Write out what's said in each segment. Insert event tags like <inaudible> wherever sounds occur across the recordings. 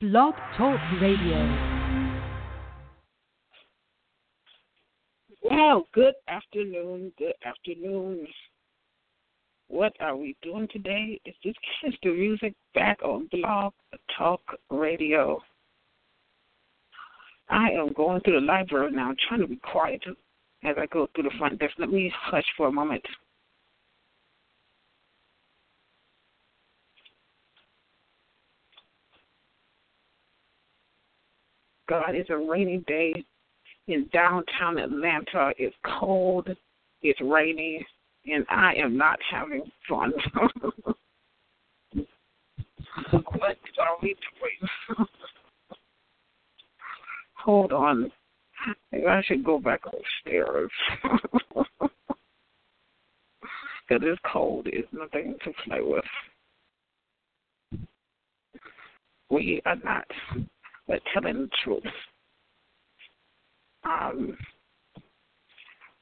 Blog Talk Radio. Well, good afternoon. Good afternoon. What are we doing today? Is this <laughs> is the music back on Blog Talk Radio? I am going through the library now, I'm trying to be quiet as I go through the front desk. Let me hush for a moment. God, it's a rainy day in downtown Atlanta. It's cold, it's rainy, and I am not having fun. <laughs> what are we doing? <laughs> Hold on. Maybe I should go back upstairs. <laughs> Because it's cold. It's nothing to play with. We are not, but telling the truth um,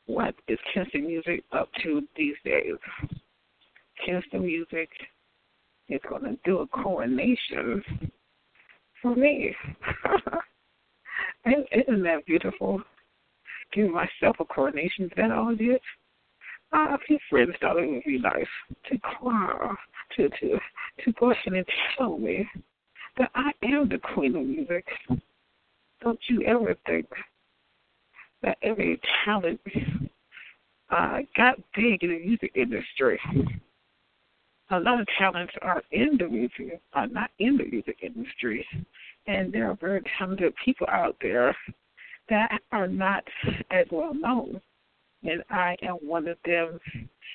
what is Kiss the Music up to these days? Kiss the Music is going to do a coronation for me. <laughs> Isn't that beautiful? Give myself a coronation. Is that all it is? Uh, a few friends thought it would be nice to cry, to to to go ahead and tell me that I am the queen of music. Don't you ever think that every talent uh, got big in the music industry. A lot of talents are in the music, are not in the music industry, and there are very talented people out there that are not as well known. And I am one of them,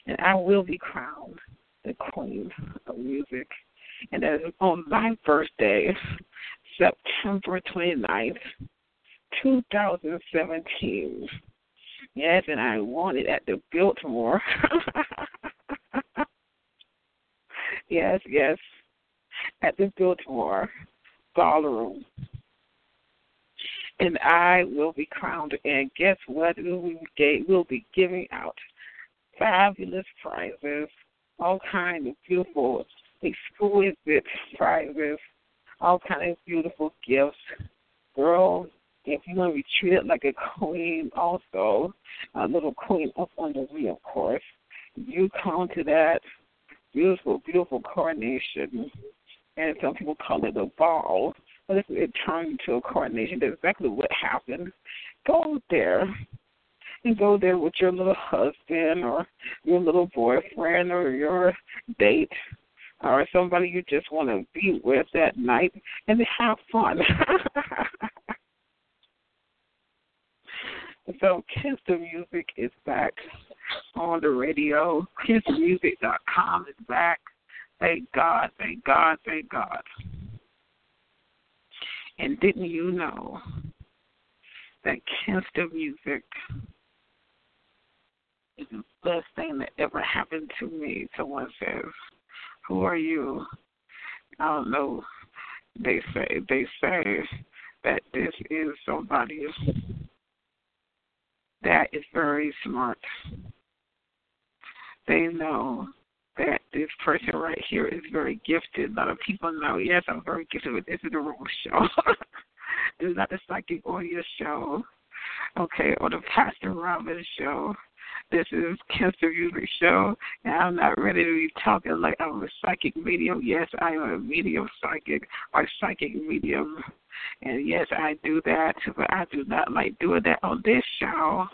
and I will be crowned the queen of music. And is on my birthday, September 29th, 2017. Yes, and I won it at the Biltmore. <laughs> yes, yes, at the Biltmore Ballroom. And I will be crowned. And guess what? We'll be giving out fabulous prizes, all kinds of beautiful, exquisite prizes, all kinds of beautiful gifts. Girls, if you want to be treated like a queen, also a little queen up under me, of course, you come to that beautiful, beautiful coronation, and some people call it a ball, but if it turned into a coronation, that's exactly what happened. Go there and go there with your little husband or your little boyfriend or your date or somebody you just want to be with that night and have fun. <laughs> So Kiss the Music is back on the radio. KissTheMusic.com is back. Thank God, thank God, thank God. And didn't you know that Kiss the Music is the best thing that ever happened to me? Someone says, Who are you? I don't know. They say they say that this is somebody that is very smart. They know that this person right here is very gifted. A lot of people know, yes, I'm very gifted, but this is the wrong show. <laughs> this is not the psychic audio show. Okay, or the Pastor Robin show. This is Kiss the Music Show, and I'm not ready to be talking like I'm a psychic medium. Yes, I am a medium psychic or psychic medium. And yes, I do that, but I do not like doing that on this show.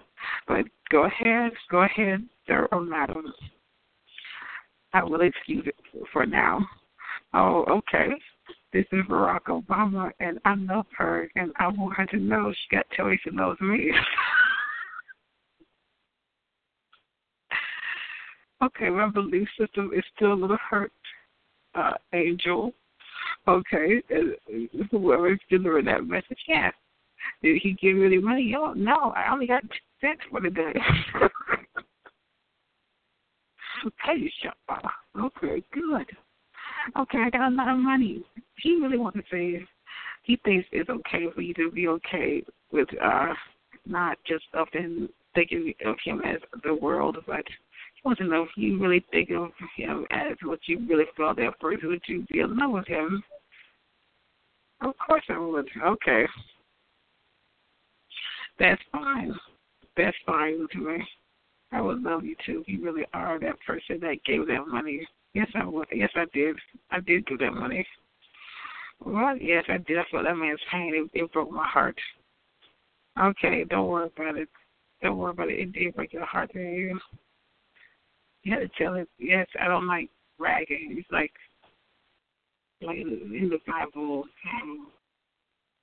But go ahead, go ahead, sir or madam. I will excuse it for now. Oh, okay. This is Barack Obama, and I love her, and I want her to know she got me she loves me. Okay, my belief system is still a little hurt, uh, Angel. Okay, whoever's delivering that message, yes. Did he give me any money? Yo, no, I only got two cents for the day. <laughs> okay, shop. Okay, good. Okay, I got a lot of money. He really wants to say he thinks it's okay for you to be okay with uh not just often thinking of him as the world, but he wants to know if you really think of him as what you really felt at first. Would you be in love with him? Of course I would. Okay. That's fine. That's fine with me. I would love you too. You really are that person that gave that money. Yes, I would. Yes, I did. I did give that money. Well, yes, I did. I felt that man's pain. It, it broke my heart. Okay, don't worry about it. Don't worry about it. It did break your heart, didn't you? You had to tell it. Yes, I don't like bragging. It's like, like in the Bible, um,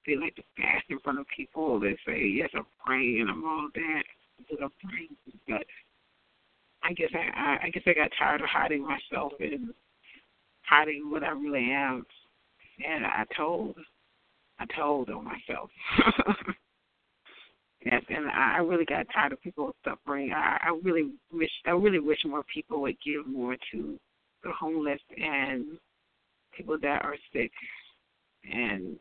they like to fast in front of people. They say, yes, I'm praying and I'm all that. But I'm praying, but I guess I, I, I guess I got tired of hiding myself and hiding what I really am. And I told, I told on myself. <laughs> Yes, and I really got tired of people suffering. I, I really wish I really wish more people would give more to the homeless and people that are sick, and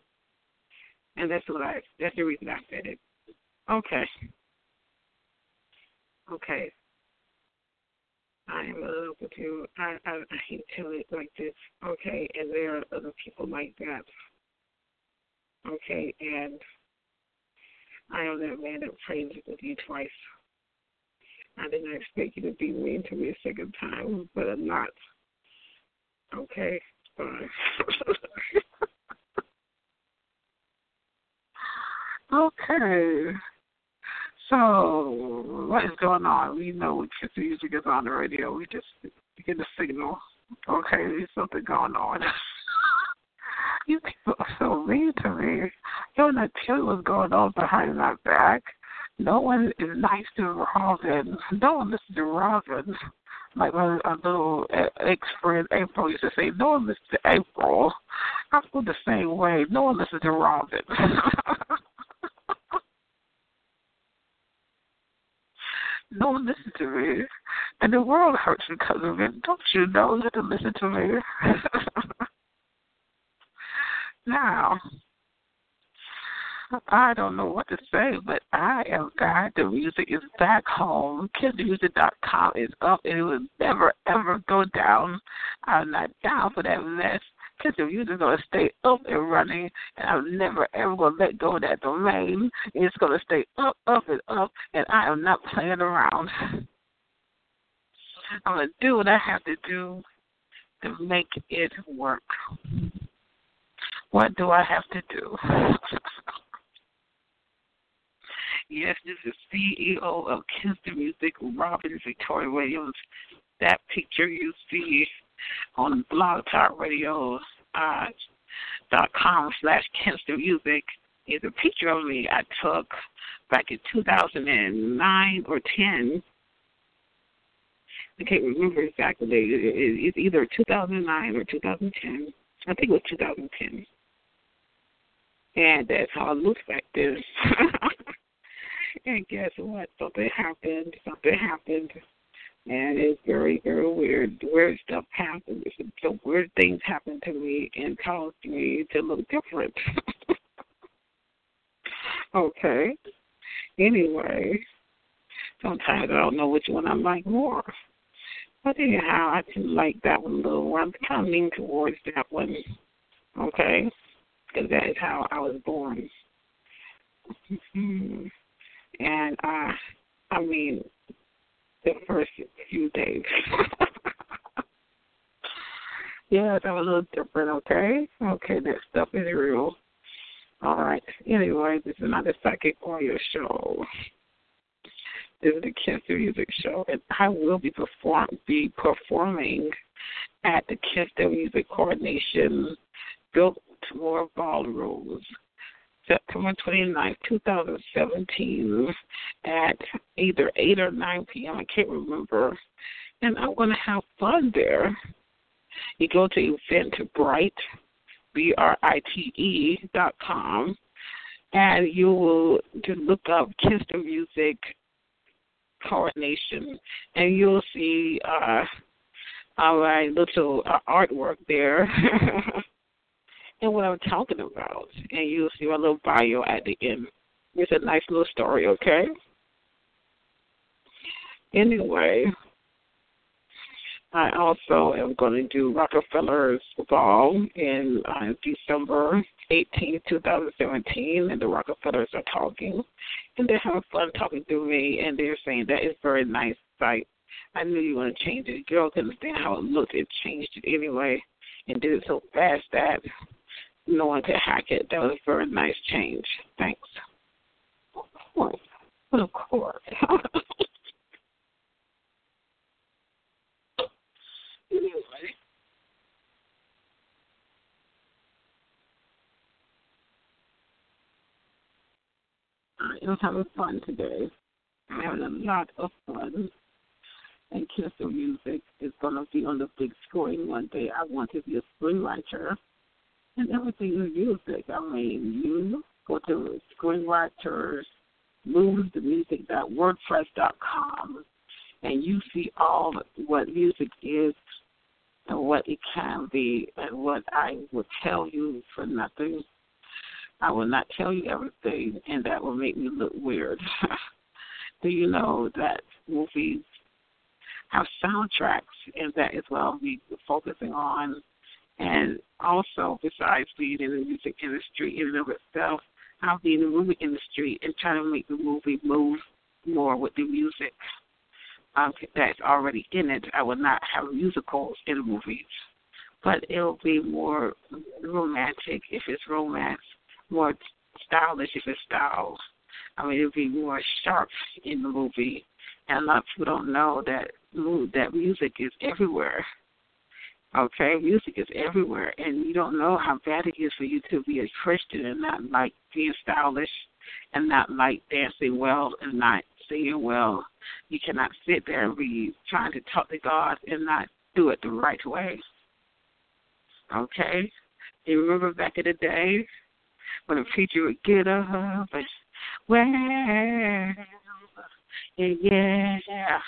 and that's what I that's the reason I said it. Okay. Okay. I am a little with you. I, I I hate to tell it like this. Okay, and there are other people like that. Okay, and I am that man that prayed with you twice. I didn't expect you to be mean to me a second time, but I'm not. Okay, fine. <laughs> okay. So, what is going on? We know Kiss Music is on the radio. We just get the signal. Okay, there's something going on. <laughs> You people are so mean to don't tell me what's going on behind my back. No one is nice to Robin. No one listens to Robin. Like my little uh, ex friend April used to say, no one listens to April. I feel the same way. No one listens to Robin. <laughs> no one listens to me. And the world hurts because of it. Don't you know you to listen to me? <laughs> Now, I don't know what to say, but I am glad the music is back home. KissTheMusic.com is up, and it will never, ever go down. I'm not down for that mess. Music is going to stay up and running, and I'm never, ever going to let go of that domain. It's going to stay up, up, and up, and I am not playing around. I'm going to do what I have to do to make it work. What do I have to do? <laughs> yes, this is CEO of Kiss the Music, Robin Victoria Williams. That picture you see on Blog Talk Radio uh, dot com slash Kiss the Music is a picture of me I took back in 2009 or 10. I can't remember exactly. It's either 2009 or 2010. I think it was 2010. And that's how it looks like this. <laughs> and guess what? Something happened. Something happened. And it's very, very weird. Weird stuff happens. So weird things happen to me and cause me to look different. <laughs> okay. Anyway, sometimes I don't know which one I like more. But anyhow, I did like that one a little more. I'm kind of leaning towards that one. Okay because that is how I was born. <laughs> Hmm. And uh, I mean, the first few days. <laughs> yeah, that was a little different, okay? Okay, that stuff is real. All right. Anyway, this is not a psychic audio show. This is the Kiss Music show, and I will be perform be performing at the Kiss the Music Coronation built Biltmore Ballrooms, September 29, 2017, at either 8 or 9 p.m. I can't remember. And I'm going to have fun there. You go to Eventbrite, B R I T E dot com, and you will just look up Kiss the Music Coronation, and you'll see uh, our little uh, artwork there. <laughs> and what I'm talking about. And you'll see my little bio at the end. It's a nice little story, okay? Anyway, I also am going to do Rockefeller's Ball in uh, December 18, 2017, and the Rockefellers are talking, and they're having fun talking to me, and they're saying that is very nice site. I knew you want to change it. Girl couldn't understand how it looked. It changed it anyway, and did it so fast that no one could hack it. That was a very nice change. Thanks. Of course. Of <laughs> course. anyway. I am having fun today. I'm having a lot of fun. And Kiss the Music is going to be on the big screen one day. I want to be a screenwriter and everything is music. I mean, you go to screenwriters, moves the music dot wordpress dot com, and you see all what music is and what it can be and what I will tell you for nothing. I will not tell you everything, and that will make me look weird. <laughs> Do you know that movies have soundtracks, and that is what I'll be focusing on and also, besides being in the music industry in and of itself, I'll be in the movie industry and try to make the movie move more with the music um, that's already in it. I will not have musicals in movies, but it'll be more romantic if it's romance, more stylish if it's style. I mean, it'll be more sharp in the movie. And a lot of people don't know that that music is everywhere. Okay, music is everywhere, and you don't know how bad it is for you to be a Christian and not like being stylish, and not like dancing well, and not singing well. You cannot sit there and be trying to talk to God and not do it the right way. Okay, you remember back in the day when a preacher would get up and well, yeah, yeah,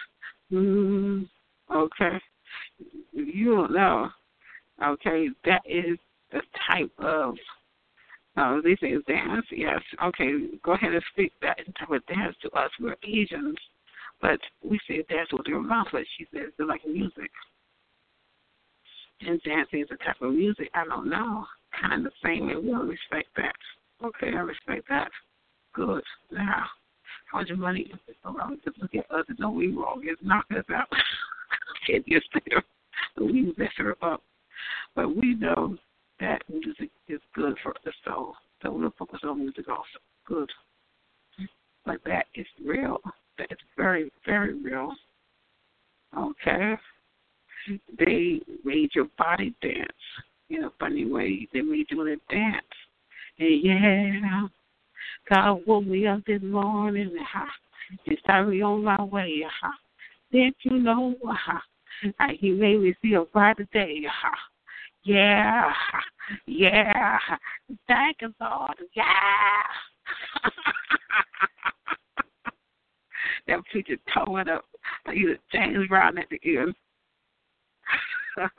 mm, okay you don't know. Okay, that is the type of uh, they say dance. Yes. Okay, go ahead and speak that type of dance to us. We're Asians, but we say dance with your mouth. But she says it's like music. And dancing is a type of music. I don't know. Kind of the same, and we don't respect that. Okay, I respect that. Good. Now, how much money is it around to look at us and know we wrong? It's knock us out. Ten years later we mess her up. But we know that music is good for the soul. So we'll focus on music also. Good. But that is real. That is very, very real. Okay. They made your body dance in a funny way. They made you want to dance. And yeah, God woke me up this morning. Ha. Just started me on my way. Ha. Didn't you know? Ha. He made me see a brighter day. Yeah, yeah. Thank you, Lord. Yeah. <laughs> that preacher tore it up. He was James Brown at the end. <laughs>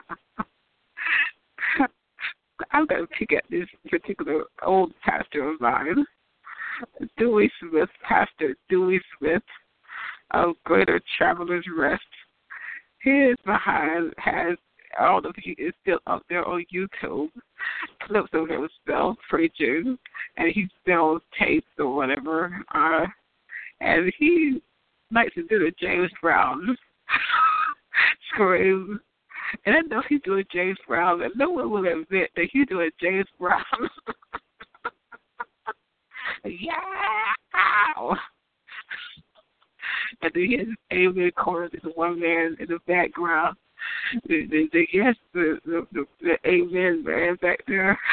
I'm going to pick at this particular old pastor of mine, Dewey Smith, Pastor Dewey Smith of Greater Travelers Rest his behind has all of he is still up there on YouTube. Clips of himself preaching, and he sells tapes or whatever. Uh, and he likes to do the James Brown <laughs> scream. And I know he's doing James Brown, and no one will admit that he's doing James Brown. <laughs> yeah and then he has amen chorus. There's one man in the background. The, the, the yes, the, the the the amen man back there. <laughs>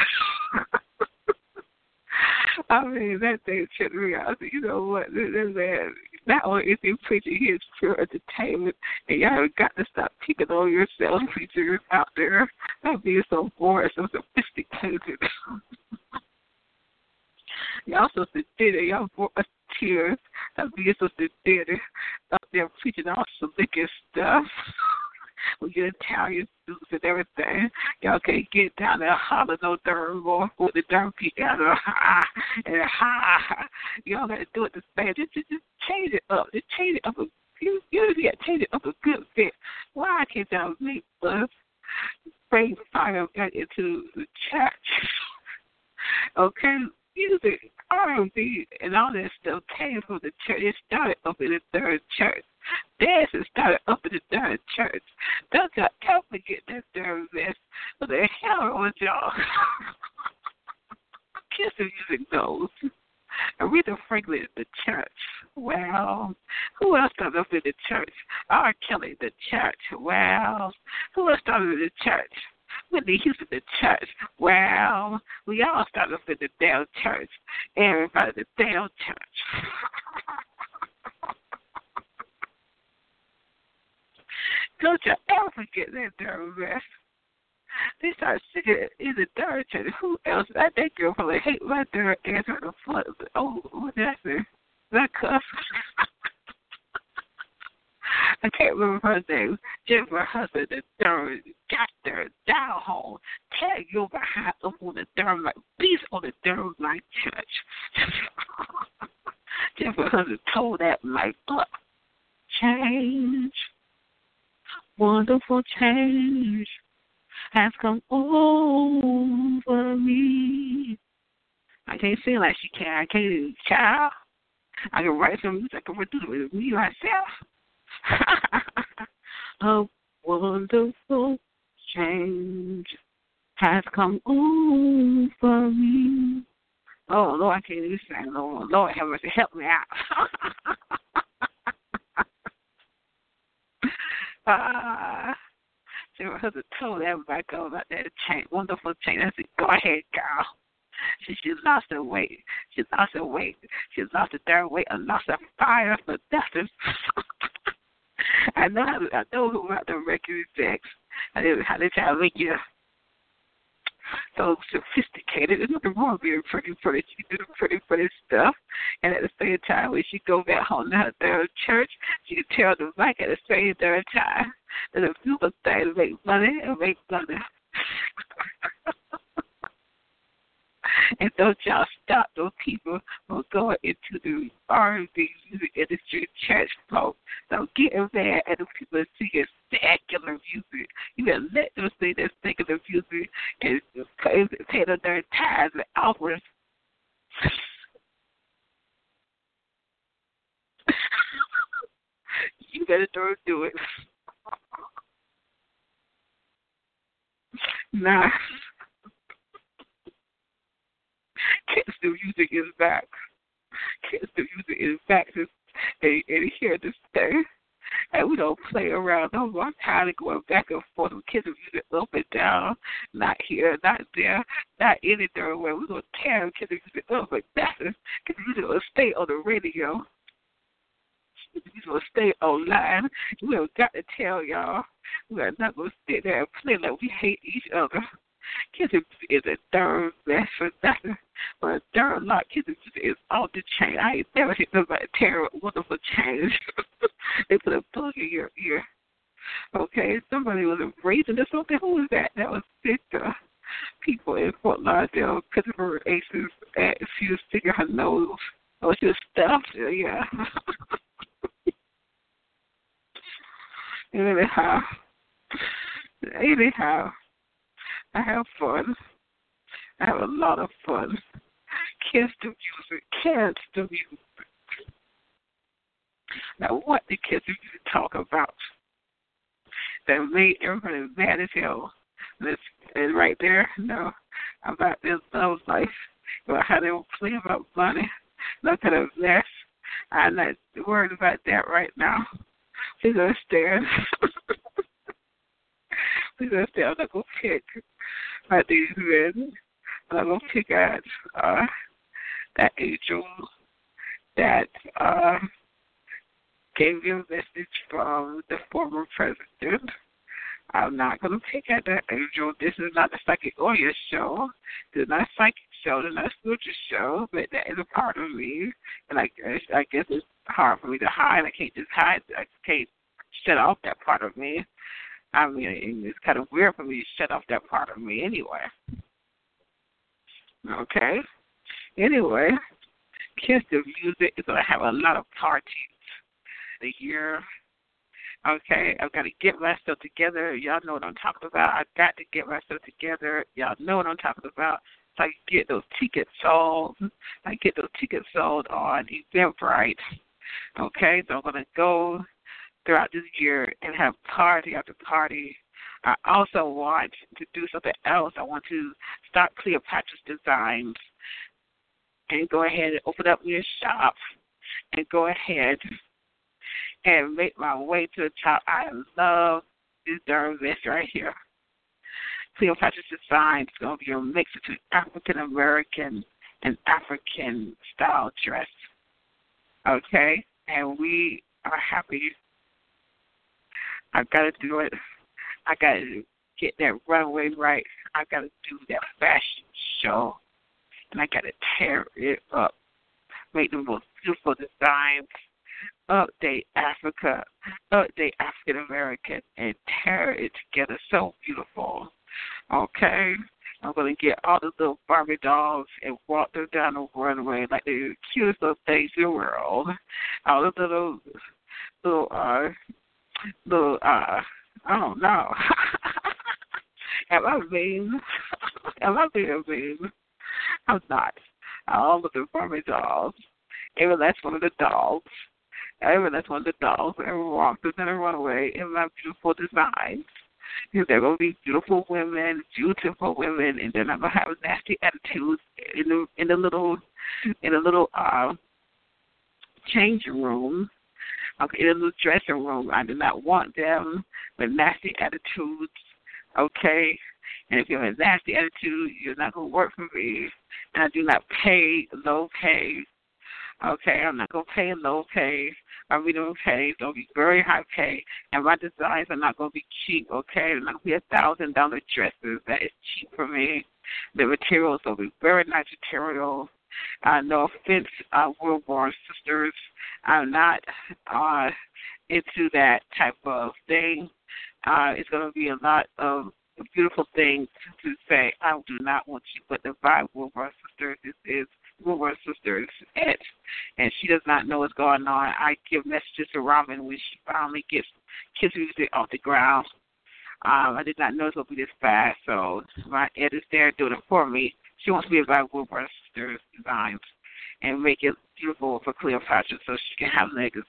I mean, that thing tripped me out. You know what? That man, not only is he preaching, he is pure entertainment, and y'all got to stop picking on yourself, preachers out there. Not being so boring, so sophisticated. <laughs> y'all so sincere. Y'all brought us tears. That being so sincere. Up there preaching all slick stuff. <laughs> with your Italian suits and everything. Y'all can't get down there holler no darn more with the darn piano. Ha and ha. Y'all gotta do it the same. Just, just, just change it up. Just change it up a you you get taken up a good bit. Why can't y'all make us bring fire back into the church? <laughs> okay, music, R and B and all that stuff came from the church. It started up in the third church. Dancing started up in the third church. Don't y'all ever get that third mess. What the hell was y'all? <laughs> Kiss the music knows. Aretha Franklin, the church. Well, who else started up in the church? R. Kelly, the church. Well, who else started in the church? Whitney Houston, the church. Well, we all started up in the damn church. Everybody, the damn church. Don't you ever forget that damn rest. They start singing in the third church. Who else? That that girl probably hate my third answer the foot. Oh, what did I say? That cuss. I can't remember her name. Jennifer Hudson, the third, got there, down home, tag your behind up on the third like beast on the third like church. <laughs> Jennifer Hudson told that like. Change. Wonderful change has come over me. I can't sing like she can. I can't, child. I can write some music. I can produce it with me myself. <laughs> A wonderful change has come over me. Oh Lord, I can't even sing. Lord, Lord have mercy, help me out. <laughs> Ah. so her husband told everybody go about that change, wonderful change. I said, go ahead, girl. She she lost her weight. She lost her weight. She lost her third weight and lost her fire for nothing. <laughs> <laughs> I know to, I know about the record effects. I know how they try to make you so sophisticated. There's nothing wrong with being pretty pretty. She did pretty pretty stuff. And at the same time when she go back home to her third church, she tell the mic at the same third time. There's a few things to make money and make money. <laughs> <laughs> and don't y'all stop those people from going into the R&B music industry, church folk. Don't get mad at the people that singing secular music. You gotta let them sing that secular music and pay them their tithes and offerings. <laughs> you better don't do it. <laughs> nah. Kiss the music is back. Kiss the music is back and, and here to stay. And we don't play around no more. I'm tired of going back and forth with kids of music up and down, not here, not there, not anywhere. We're gonna tear kids of music up and down. Kids of music will stay on the radio. Kids of music will stay online. We have got to tell y'all we are not gonna sit there and play like we hate each other. Kissing is a third best for nothing. But third lot kissing is off the chain. I ain't never seen nobody tear a wonderful change. <laughs> they put a plug in your ear. Okay, somebody was embracing or something. Who was that? That was Victor. People in Fort Lauderdale because her aces. She was sticking her nose. Oh, she was stuffed. Yeah. <laughs> anyhow, anyhow, I have fun. I have a lot of fun. Kiss the music. Kiss the music. Now, what did Kiss the music talk about? That made everybody mad as hell. This and right there, no, about their love life, about how they will play about money. Look at a mess. I'm not worried about that right now. Please understand. <laughs> Please understand. I'm not going to pick at these men. And I'm going to at uh, that angel that uh, gave you a message from the former president. I'm not going to pick at that angel. This is not the psychic Oya show. This is not a psychic show. This is not a spiritual show. But that is a part of me. And I guess, I guess it's hard for me to hide. I can't just hide. I can't shut off that part of me. I mean, it's kind of weird for me to shut off that part of me anyway. Okay. Anyway, Kiss the Music is going to have a lot of parties. the year. Okay, I've got to get myself together. Y'all know what I'm talking about. I've got to get myself together. Y'all know what I'm talking about. So I can get those tickets sold. I get those tickets sold on Eventbrite. Okay, so I'm gonna go throughout this year and have party after party. I also want to do something else. I want to start Cleopatra's Designs and go ahead and open up your shop and go ahead and make my way to the top. I love this darn right here. Cleopatra's Design is going to be a mix between African American and African style dress. Okay? And we are happy. I've got to do it. I got to get that runway right. I've got to do that fashion show. And I got to tear it up. Make the most beautiful designs. Update Africa, update African American, and tear it together so beautiful. Okay? I'm to get all the little Barbie dolls and walk them down the runway like the cutest little things in the world. All the little, little, uh, little, uh, I don't know. <laughs> Am I mean? <laughs> Am I being mean? I'm not. All of the my dolls. Even that's one of the dolls. Even that's one of the dolls. Everyone walked them and run away in my beautiful designs. Because They're to be beautiful women, beautiful women, and they're not to have nasty attitudes in the in the little in the little uh, changing room. Okay, in the dressing room. I do not want them with nasty attitudes. Okay, and if you have a nasty attitude, you're not going to work for me. And I do not pay low pay. Okay, I'm not going to pay low pay. My minimum pay is going to be very high pay, and my designs are not going to be cheap. Okay, they're not going to be a thousand dollar dresses. That is cheap for me. The materials will be very nice material. Uh, no offense, uh, Wilborn sisters. I'm not uh, into that type of thing. Uh, it's going to be a lot of beautiful things to say. I do not want you, but the vibe Wilborn sisters is, is Woodward sisters at, and she does not know what's going on. I give messages to Robin when she finally gets kids music off the ground. Um, I did not know it would be this fast, so my editor's there doing it for me. She wants to buy Woodward sisters designs and make it beautiful for Cleopatra so she can have legacy.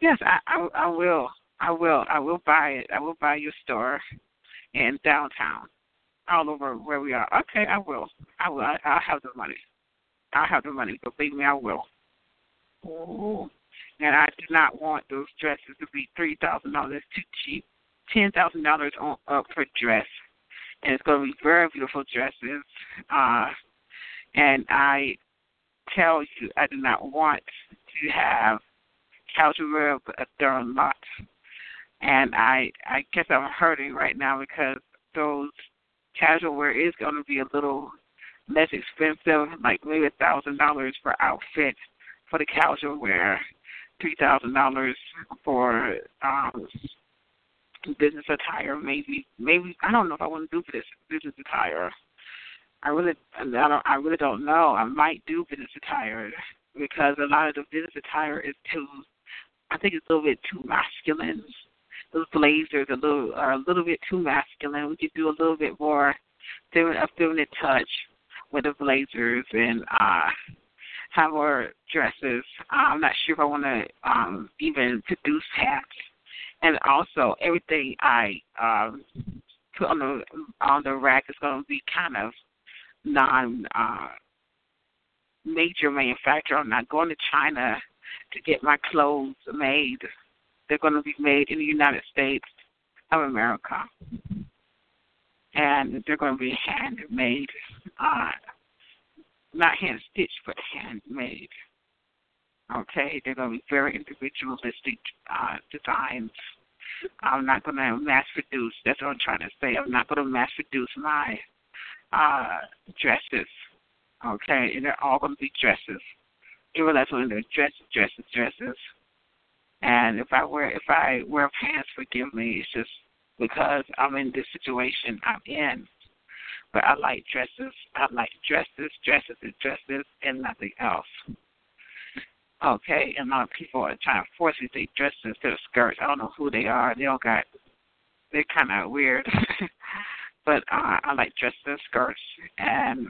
Yes, I, I, I will. I will. I will buy it. I will buy your store in downtown, all over where we are. Okay, I will. I will. I, I'll have the money. I'll have the money. Believe me, I will. Oh. And I do not want those dresses to be three thousand dollars too cheap. Ten thousand dollars on up for dress, and it's going to be very beautiful dresses. Uh, and I tell you, I do not want to have casual wear a darn lot. And I I guess I'm hurting right now because those casual wear is going to be a little less expensive, like maybe a thousand dollars for outfit for the casual wear, three thousand dollars for um business attire, maybe maybe I don't know if I want to do for this business attire. I really I don't I really don't know. I might do business attire because a lot of the business attire is too I think it's a little bit too masculine. Those blazers a little are a little bit too masculine. We could do a little bit more feminine, a feminine touch with the blazers and uh have more dresses. I'm not sure if I want to um even produce hats. And also everything I um put on the on the rack is going to be kind of non uh major manufacturer. I'm not going to China to get my clothes made. They're going to be made in the United States of America and they're going to be handmade, uh, not hand stitched, but handmade. Okay, they're going to be very individualistic uh, designs. I'm not going to mass produce. That's what I'm trying to say. I'm not going to mass produce my uh, dresses. Okay, and they're all going to be dresses. Even that's when they're dresses, dresses, dresses. And if I wear if I wear pants, forgive me. It's just because I'm in this situation I'm in. But I like dresses. I like dresses, dresses, and dresses, and nothing else. Okay, and a lot of people are trying to force me to dress instead of skirts. I don't know who they are. They all got they're kind of weird, <laughs> but uh, I like dresses and skirts. And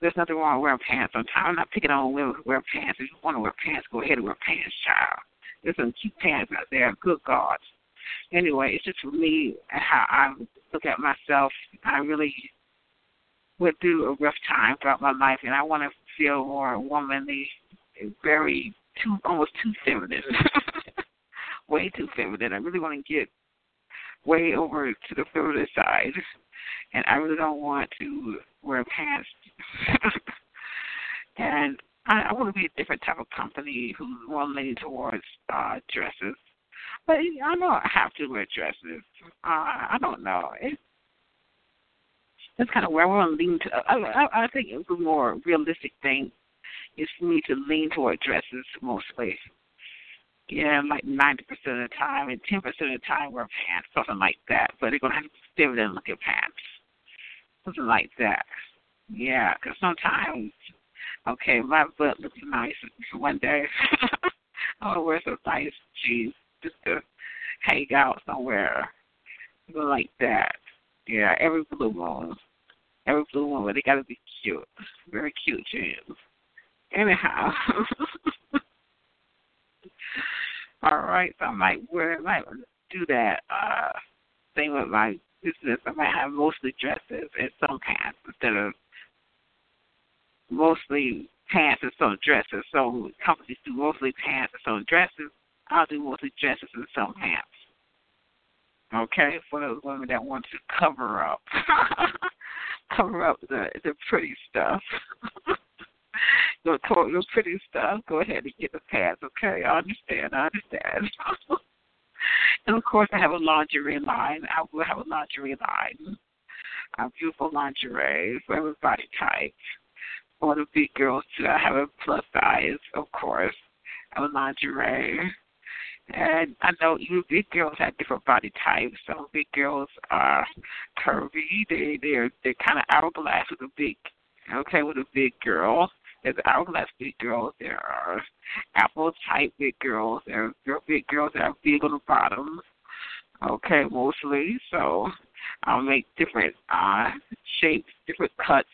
there's nothing wrong with wearing pants. Sometimes I'm not picking on women who wear pants. If you want to wear pants, go ahead and wear pants, child. There's some cute pants out there. Good God. Anyway, it's just for me how I look at myself. I really went through a rough time throughout my life, and I want to feel more womanly, very too almost too feminine, <laughs> way too feminine. I really want to get way over to the feminine side, and I really don't want to wear pants. <laughs> and I, I want to be a different type of company who's more leaning towards uh dresses. But I know I have to wear dresses. Uh, I don't know. It, that's kind of where I want to lean to. I, I, I think the more realistic thing is for me to lean toward dresses mostly. Yeah, like ninety percent of the time, and ten percent of the time wear pants, something like that. But they're gonna have to with them look at pants, something like that. Yeah, because sometimes, okay, my butt looks nice one day. I want to wear some nice jeans just to hang out somewhere, something like that. Yeah, every blue moon every blue but they gotta be cute. Very cute jeans. Anyhow. <laughs> All right, so I might wear might do that uh thing with my business. I might have mostly dresses and some pants instead of mostly pants and some dresses. So companies do mostly pants and some dresses. I'll do mostly dresses and some pants. Okay, for those women that want to cover up. <laughs> cover up the the pretty stuff. <laughs> <laughs> the the pretty stuff. Go ahead and get the pads, okay? I understand. I understand. <laughs> and of course, I have a lingerie line. I will have a lingerie line. A beautiful lingerie for every body type. For the big girls too. I have a plus size, of course. I have a lingerie. And I know you big girls have different body types. Some big girls are curvy. They they're they're kind of hourglass with a big, okay, with a big girl. There's hourglass big girls. There are apple type big girls. There are big girls that are big on the bottom. Okay, mostly. So I'll make different uh shapes, different cuts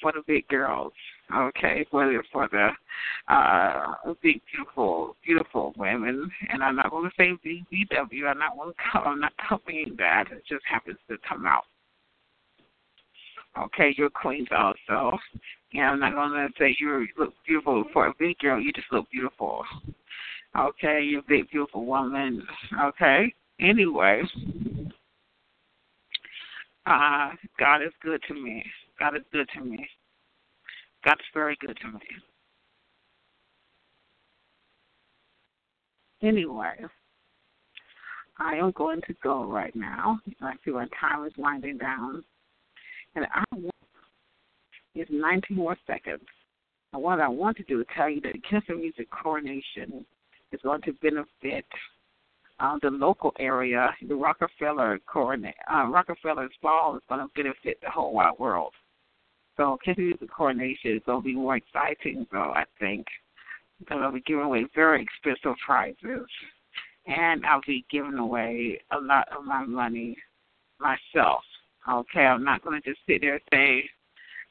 for the big girls okay, for for the uh big beautiful beautiful women and I'm not gonna say BBW, I'm not gonna I'm not copying that. It just happens to come out. Okay, you're queens also. And I'm not gonna say you look beautiful for a big girl, you just look beautiful. Okay, you're a big beautiful woman. Okay. Anyway. Uh God is good to me. God is good to me. God's very good to me. Anyway, I am going to go right now. I see my time is winding down. And I want is 19 more seconds. And what I want to do is tell you that the Kiss the Music Coronation is going to benefit uh, the local area. The Rockefeller Corona, uh, Rockefeller's Fall is going to benefit the whole wide world. So continuing Music coronation is going to be more exciting, though, I think. Because I'll be giving away very expensive prizes. And I'll be giving away a lot of my money myself. Okay, I'm not going to just sit there and say,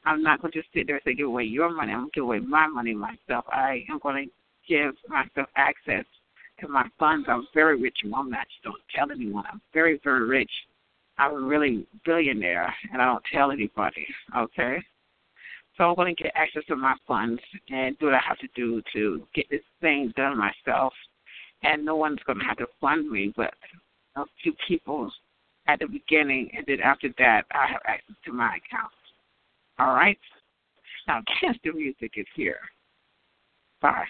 I'm not going to just sit there and say, give away your money. I'm going to give away my money myself. I am going to give myself access to my funds. I'm very rich woman. I just don't tell anyone. I'm very, very rich. I'm a really billionaire, and I don't tell anybody. Okay. So I'm going to get access to my funds and do what I have to do to get this thing done myself. And no one's going to have to fund me, but a few people at the beginning, and then after that, I have access to my account. All right? Now, <laughs> Kiss the Music is here. Bye.